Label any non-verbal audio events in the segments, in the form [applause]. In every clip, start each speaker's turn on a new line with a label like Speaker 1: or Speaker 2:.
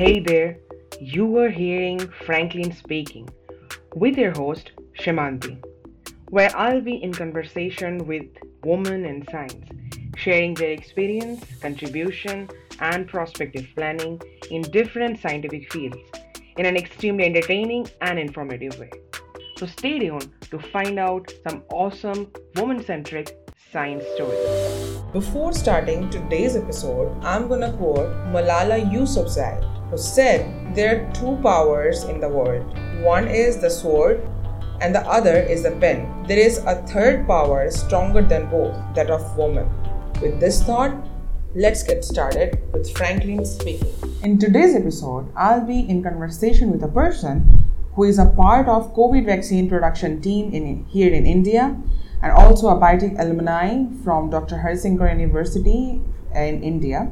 Speaker 1: Hey there, you are hearing Franklin speaking with your host Shamanti, where I'll be in conversation with women in science, sharing their experience, contribution, and prospective planning in different scientific fields in an extremely entertaining and informative way. So stay tuned to find out some awesome woman centric science stories.
Speaker 2: Before starting today's episode, I'm gonna quote Malala Yousafzai, who said there are two powers in the world. One is the sword, and the other is the pen. There is a third power stronger than both, that of woman. With this thought, let's get started with Franklin speaking. In today's episode, I'll be in conversation with a person who is a part of COVID vaccine production team in here in India and also a biotech alumni from Dr. Harisingh Gour University in India.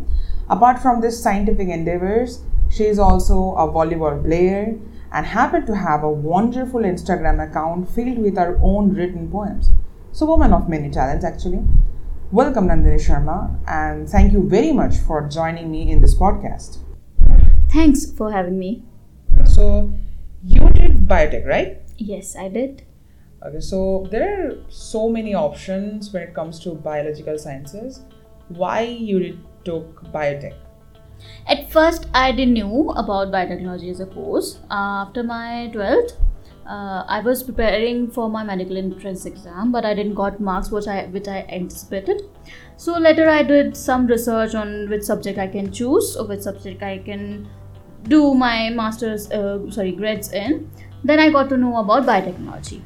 Speaker 2: Apart from this scientific endeavors, she is also a volleyball player and happened to have a wonderful Instagram account filled with her own written poems. So, woman of many talents, actually. Welcome, Nandini Sharma, and thank you very much for joining me in this podcast.
Speaker 3: Thanks for having me.
Speaker 2: So, you did biotech, right?
Speaker 3: Yes, I did.
Speaker 2: Okay, so there are so many options when it comes to biological sciences. Why you took biotech?
Speaker 3: At first, I didn't knew about biotechnology as a course. after my 12th, uh, I was preparing for my medical entrance exam, but I didn't got marks which I which I anticipated. So later, I did some research on which subject I can choose or which subject I can do my master's, uh, sorry, grades in. Then I got to know about biotechnology.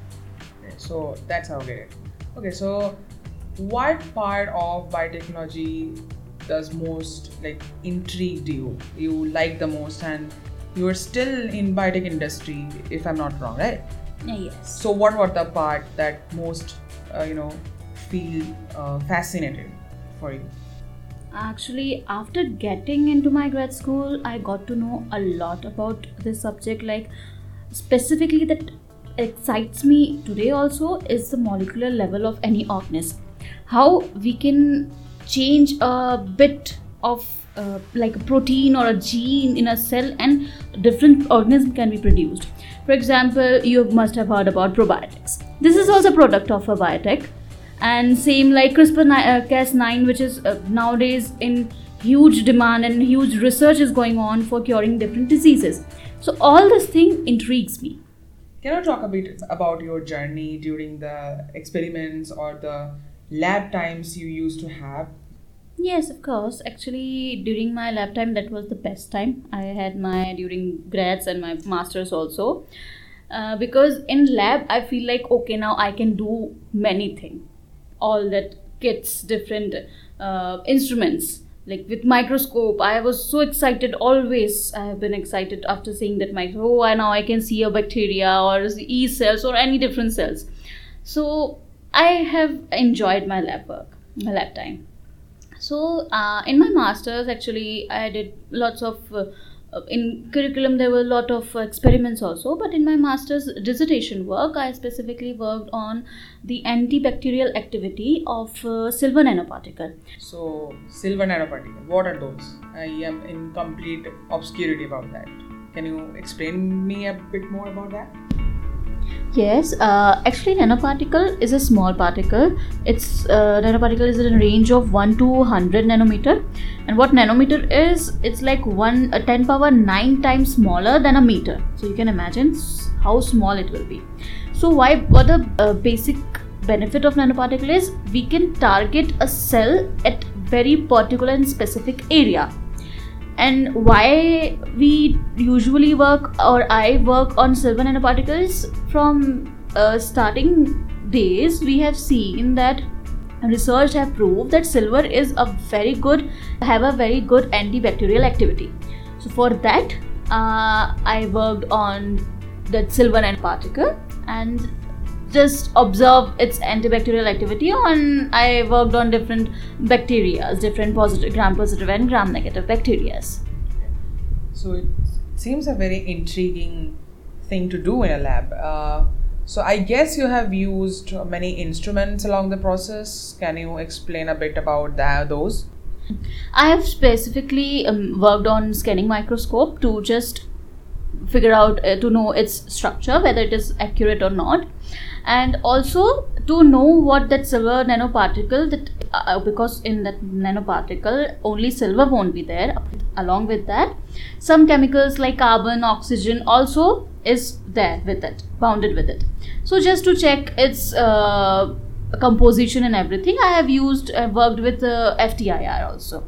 Speaker 2: So that's how I. Okay, so what part of biotechnology does most like intrigued you you like the most and you are still in biotech industry if i'm not wrong right?
Speaker 3: Yes.
Speaker 2: So what was the part that most uh, you know feel uh, fascinated for you?
Speaker 3: Actually after getting into my grad school i got to know a lot about this subject like specifically that excites me today also is the molecular level of any organism. How we can change a bit of uh, like a protein or a gene in a cell and different organism can be produced. For example you must have heard about probiotics. This is also a product of a biotech. And same like crispr uh, cas9 which is uh, nowadays in huge demand and huge research is going on for curing different diseases. So all this thing intrigues me.
Speaker 2: Can you talk a bit about your journey during the experiments or the lab times you used to have?
Speaker 3: Yes, of course. Actually, during my lab time, that was the best time. I had my during grads and my masters also. Uh, because in lab, I feel like okay, now I can do many things. All that kits, different uh, instruments, like with microscope. I was so excited. Always, I have been excited after seeing that microscope. Oh, now I can see a bacteria or E cells or any different cells. So I have enjoyed my lab work, my lab time. So uh, in my masters, actually, I did lots of. Uh, in curriculum there were a lot of experiments also but in my master's dissertation work i specifically worked on the antibacterial activity of uh, silver nanoparticle
Speaker 2: so silver nanoparticle what are those i am in complete obscurity about that can you explain me a bit more about that
Speaker 3: Yes, uh, actually, nanoparticle is a small particle. Its uh, nanoparticle is in a range of one to hundred nanometer, and what nanometer is, it's like one uh, ten power nine times smaller than a meter. So you can imagine how small it will be. So why? What the uh, basic benefit of nanoparticle is? We can target a cell at very particular and specific area and why we usually work or i work on silver nanoparticles from uh, starting days we have seen that research have proved that silver is a very good have a very good antibacterial activity. So for that uh, i worked on that silver nanoparticle and just observe its antibacterial activity on i worked on different bacteria different positive gram positive and gram negative bacteria.
Speaker 2: So it seems a very intriguing thing to do in a lab. Uh, so i guess you have used many instruments along the process. Can you explain a bit about that those?
Speaker 3: I have specifically um, worked on scanning microscope to just figure out uh, to know its structure whether it is accurate or not and also to know what that silver nanoparticle that uh, because in that nanoparticle only silver won't be there along with that some chemicals like carbon oxygen also is there with it bounded with it so just to check its uh, composition and everything i have used uh, worked with uh, ftir also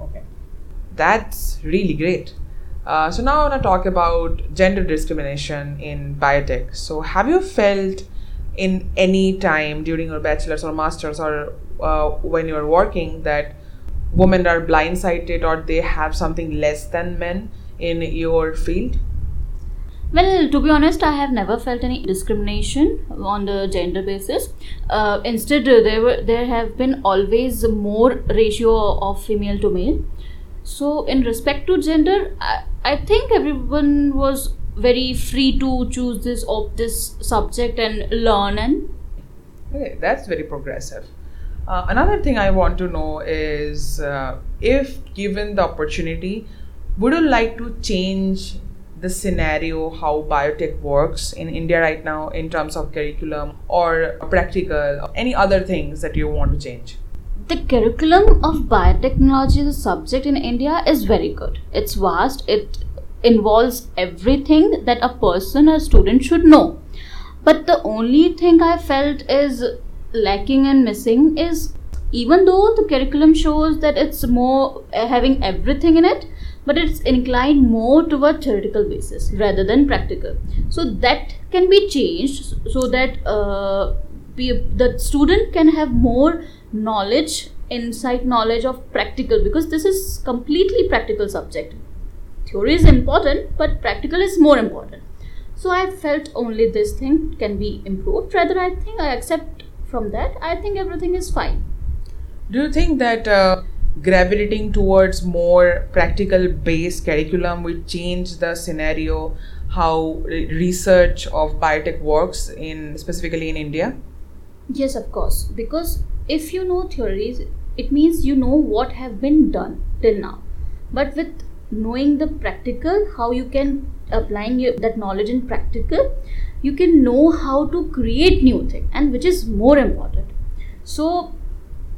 Speaker 2: Okay. That's really great. Uh, so now I want to talk about gender discrimination in biotech. So have you felt in any time during your bachelor's or master's or uh, when you're working that women are blindsided or they have something less than men in your field?
Speaker 3: Well, to be honest, I have never felt any discrimination on the gender basis. Uh, instead, uh, there were there have been always more ratio of female to male. So, in respect to gender, I, I think everyone was very free to choose this of this subject and learn and
Speaker 2: Okay, that's very progressive. Uh, another thing I want to know is uh, if given the opportunity, would you like to change the scenario how biotech works in India right now in terms of curriculum or practical, or any other things that you want to change?
Speaker 3: the curriculum of biotechnology as a subject in India is very good. It's vast. It involves everything that a person, a student should know. But the only thing I felt is lacking and missing is even though the curriculum shows that it's more uh, having everything in it, but it's inclined more toward theoretical basis rather than practical. So that can be changed so that uh, the student can have more knowledge, insight knowledge of practical because this is completely practical subject theory is important but practical is more important. So i felt only this thing can be improved. Rather i think i accept from that. I think everything is fine.
Speaker 2: Do you think that uh, gravitating towards more practical based curriculum will change the scenario how research of biotech works in specifically in India?
Speaker 3: yes of course. Because if you know theories it means you know what have been done till now. But with knowing the practical how you can applying your, that knowledge in practical you can know how to create new thing and which is more important. So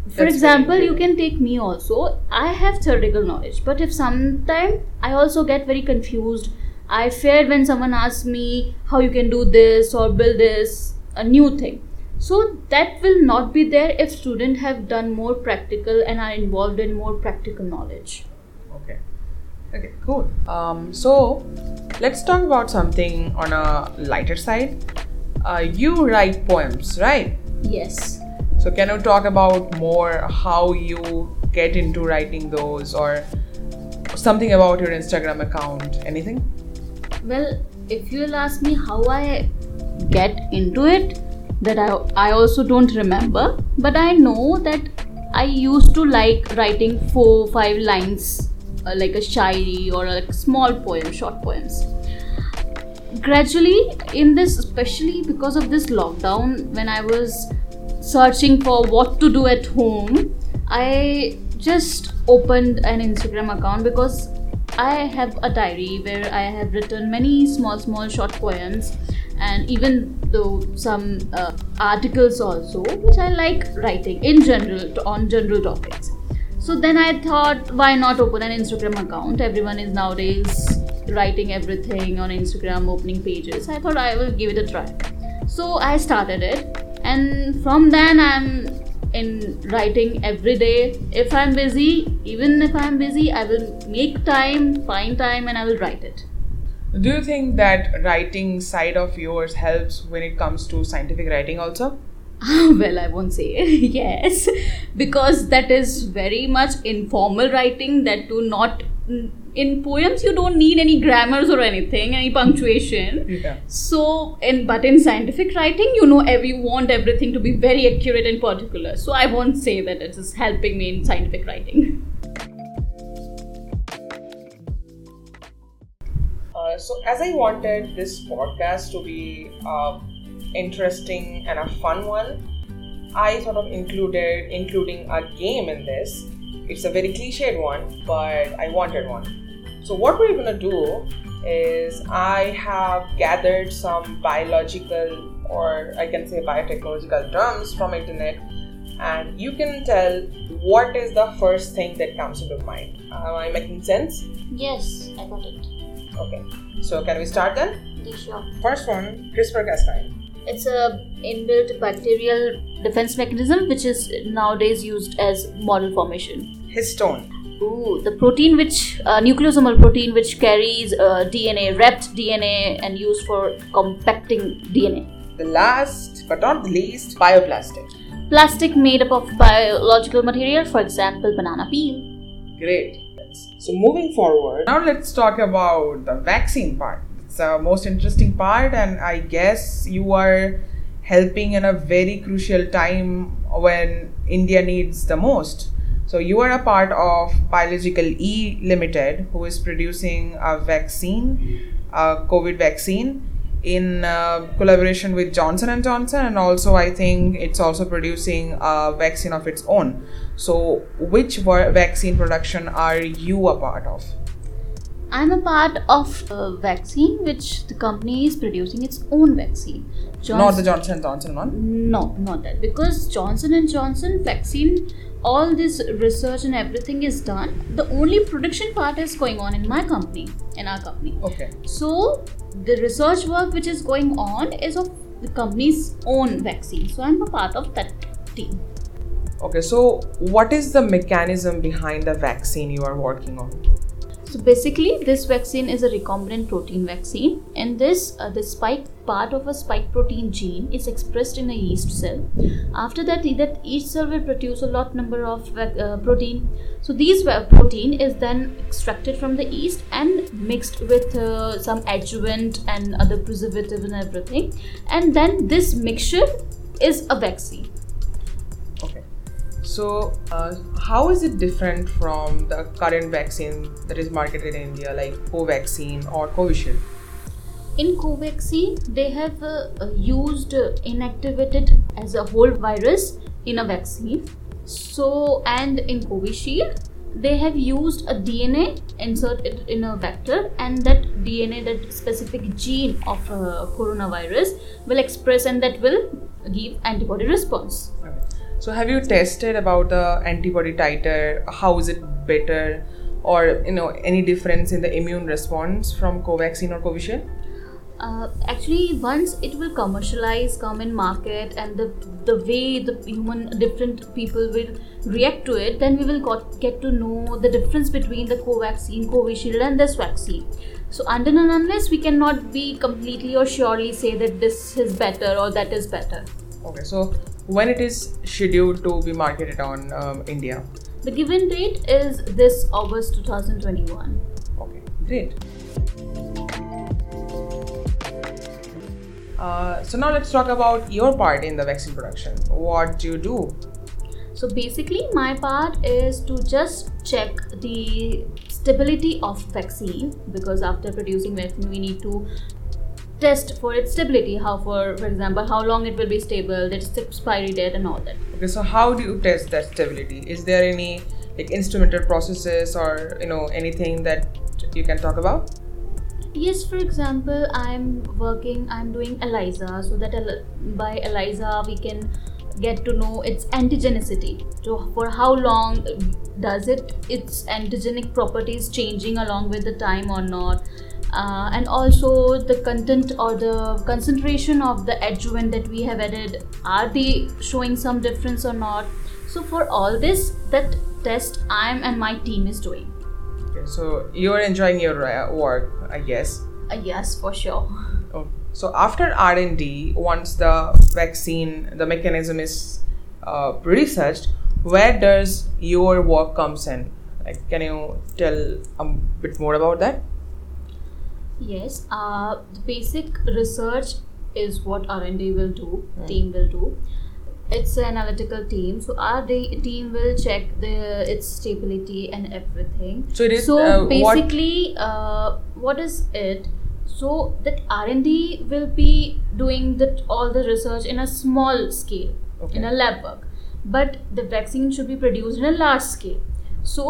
Speaker 3: for
Speaker 2: That's
Speaker 3: example you can take me also. I have theoretical knowledge but if sometime i also get very confused i fear when someone asks me how you can do this or build this a new thing. So that will not be there if student have done more practical and are involved in more practical knowledge.
Speaker 2: Okay, cool. Um, so let's talk about something on a lighter side. Uh, you write poems, right?
Speaker 3: yes
Speaker 2: So can you talk about more how you get into writing those or something about your Instagram account? Anything?
Speaker 3: well if you'll ask me how i get into it that i i also don't remember but i know that i used to like writing four five lines uh, like a shairi or a small poem short poems. Gradually in this especially because of this lockdown when i was searching for what to do at home i just opened an instagram account because i have a diary where i have written many small small short poems and even though some uh, articles also which i like writing in general on general topics so then I thought, why not open an Instagram account? Everyone is nowadays writing everything on Instagram, opening pages. I thought I will give it a try. So I started it, and from then I'm in writing every day. If I'm busy, even if I'm busy, I will make time, find time, and I will write it.
Speaker 2: Do you think that writing side of yours helps when it comes to scientific writing also? [laughs]
Speaker 3: well, I won't say [laughs] yes, because that is very much informal writing. That do not in poems you don't need any grammars or anything, any punctuation.
Speaker 2: Yeah.
Speaker 3: So, in but in scientific writing, you know, ev- you want everything to be very accurate and particular. So, I won't say that it is helping me in scientific writing.
Speaker 2: Uh, so, as I wanted this podcast to be uh, interesting and a fun one, I sort of included including a game in this. it's a very cliched one, but I wanted one. So, what we're gonna do is I have gathered some biological or I can say biotechnological terms from internet and you can tell what is the first thing that comes into mind. Am I making sense?
Speaker 3: Yes, I got it.
Speaker 2: Okay. So can we start then?
Speaker 3: Yeah, sure.
Speaker 2: First one, CRISPR-Cas9.
Speaker 3: It's a inbuilt bacterial defense mechanism which is nowadays used as model formation.
Speaker 2: Histone.
Speaker 3: Ooh, the protein which uh, nucleosomal protein which carries uh, DNA, wrapped DNA, and used for compacting DNA.
Speaker 2: The last but not the least, bioplastic.
Speaker 3: Plastic made up of biological material, for example, banana peel.
Speaker 2: Great. So moving forward, now let's talk about the vaccine part. The most interesting part, and I guess you are helping in a very crucial time when India needs the most. So you are a part of Biological E Limited, who is producing a vaccine, a COVID vaccine, in uh, collaboration with Johnson and Johnson, and also I think it's also producing a vaccine of its own. So which vaccine production are you a part of?
Speaker 3: I'm a part of a vaccine which the company is producing its own vaccine.
Speaker 2: Not the Johnson and Johnson one.
Speaker 3: No, not that. Because Johnson and Johnson vaccine, all this research and everything is done. The only production part is going on in my company, in our company.
Speaker 2: Okay.
Speaker 3: So the research work which is going on is of the company's own vaccine. So I'm a part of that team.
Speaker 2: Okay. So what is the mechanism behind the vaccine you are working on?
Speaker 3: So basically, this vaccine is a recombinant protein vaccine. In this, uh, the spike part of a spike protein gene is expressed in a yeast cell. After that, that yeast cell will produce a lot number of uh, protein. So these protein is then extracted from the yeast and mixed with uh, some adjuvant and other preservative and everything. And then this mixture is a vaccine.
Speaker 2: So, uh, how is it different from the current vaccine that is marketed in India, like Covaxin or Covishield?
Speaker 3: In Covaxin, they have uh, used uh, inactivated as a whole virus in a vaccine. So, and in Covishield, they have used a DNA inserted in a vector, and that DNA, that specific gene of uh, coronavirus, will express and that will give antibody response.
Speaker 2: So, have you tested about the antibody titer? How is it better, or you know any difference in the immune response from Covaxin or Covishield?
Speaker 3: Uh, actually once it will commercialize come in market and the the way the human different people will react to it then we will got, get to know the difference between the covaxin covishield and this vaccine so until and unless we cannot be completely or surely say that this is better or that is better
Speaker 2: Okay. So, when it is scheduled to be marketed on um, India?
Speaker 3: the given date is this august 2021
Speaker 2: Okay, great. Uh, so now let's talk about your part in the vaccine production. What do you do?
Speaker 3: So basically, my part is to just check the stability of vaccine because after producing vaccine, we need to test for its stability. How, for for example, how long it will be stable, its expiry date, and all that.
Speaker 2: Okay, so how do you test that stability? Is there any like instrumental processes or you know anything that you can talk about?
Speaker 3: Yes, for example, I'm working, I'm doing ELISA, so that by ELISA we can get to know its antigenicity. So, for how long does it its antigenic properties changing along with the time or not? Uh, and also the content or the concentration of the adjuvant that we have added are they showing some difference or not so for all this that test i'm and my team is doing
Speaker 2: Okay, so you're enjoying your uh, work, I guess.
Speaker 3: uh, yes for sure
Speaker 2: Oh, so after R and D, once the vaccine, the mechanism is uh, researched, where does your work comes in? Like, can you tell a bit more about that?
Speaker 3: Yes, uh, the basic research is what R&D will do, team will do. It's an analytical team, so our de- team will check the its stability and everything.
Speaker 2: So it is,
Speaker 3: so
Speaker 2: uh, what-
Speaker 3: basically, uh, what is it? So that R&D will be doing that all the research in a small scale,
Speaker 2: Okay.
Speaker 3: in a lab work, but the vaccine should be produced in a large scale. so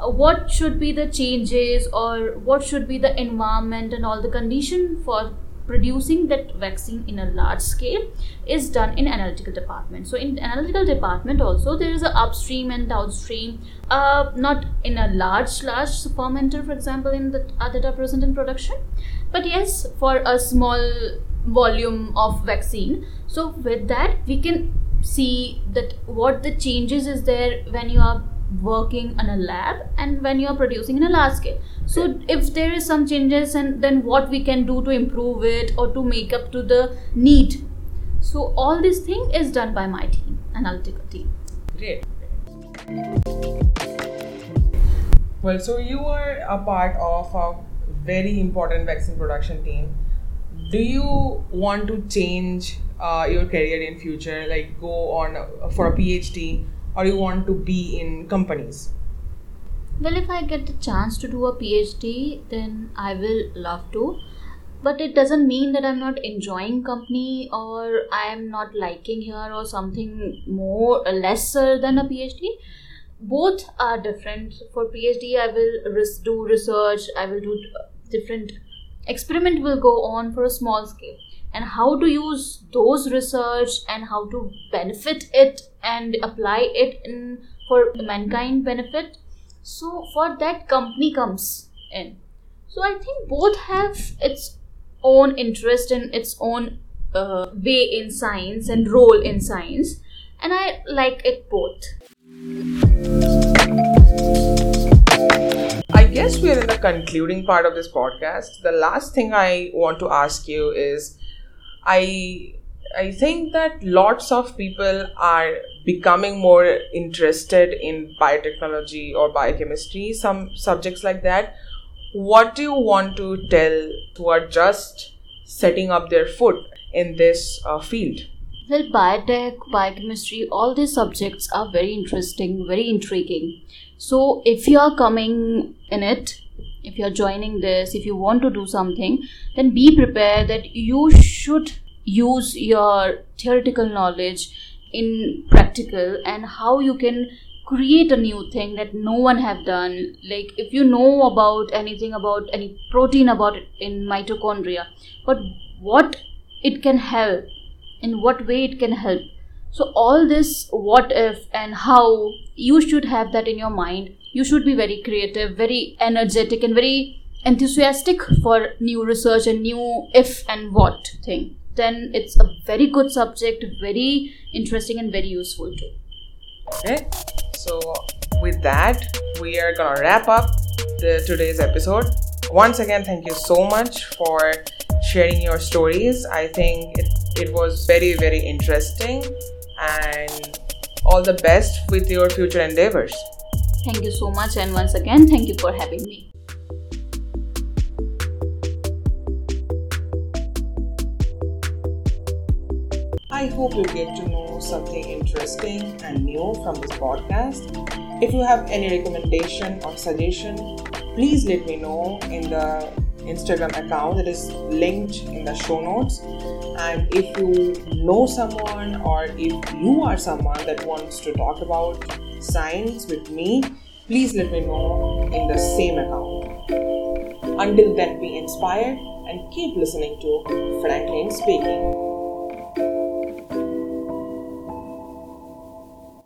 Speaker 3: what should be the changes or what should be the environment and all the condition for producing that vaccine in a large scale is done in analytical department. So in analytical department also there is a upstream and downstream uh, not in a large large fermenter for example in the uh, that are present in production. But yes for a small volume of vaccine. So with that we can see that what the changes is there when you are working in a lab and when you are producing in a large scale. So if there is some changes and then what we can do to improve it or to make up to the need. So all this thing is done by my team analytical team.
Speaker 2: Great. Well, so you are a part of a very important vaccine production team. Do you want to change uh, your career in future, like go on uh, for a PhD, or you want to be in companies?
Speaker 3: Well, if I get the chance to do a PhD, then I will love to. But it doesn't mean that I'm not enjoying company or I am not liking here or something more lesser than a PhD. Both are different. For PhD, I will res- do research. I will do different experiment will go on for a small scale and how to use those research and how to benefit it and apply it in for mankind benefit. So for that company comes in. So i think both have its own interest and its own uh, way in science and role in science and i like it both.
Speaker 2: I guess we are in the concluding part of this podcast. The last thing I want to ask you is I I think that lots of people are becoming more interested in biotechnology or biochemistry, some subjects like that. What do you want to tell who are just setting up their foot in this uh, field?
Speaker 3: Well, biotech, biochemistry, all these subjects are very interesting, very intriguing. So, if you are coming in it, if you are joining this, if you want to do something, then be prepared that you should use your theoretical knowledge in practical and how you can create a new thing that no one have done. Like if you know about anything about any protein about it in mitochondria but what it can help in what way it can help. So all this what if and how you should have that in your mind you should be very creative very energetic and very enthusiastic for new research and new if and what thing then it's a very good subject very interesting and very useful too
Speaker 2: Okay, so with that, we are gonna wrap up the today's episode. Once again, thank you so much for sharing your stories. I think it, it was very, very interesting, and all the best with your future endeavors.
Speaker 3: Thank you so much and once again thank you for having me
Speaker 2: I hope you get to know something interesting and new from this podcast. If you have any recommendation or suggestion, please let me know in the Instagram account that is linked in the show notes. And if you know someone or if you are someone that wants to talk about science with me, please let me know in the same account. Until then, be inspired and keep listening to Franklin Speaking.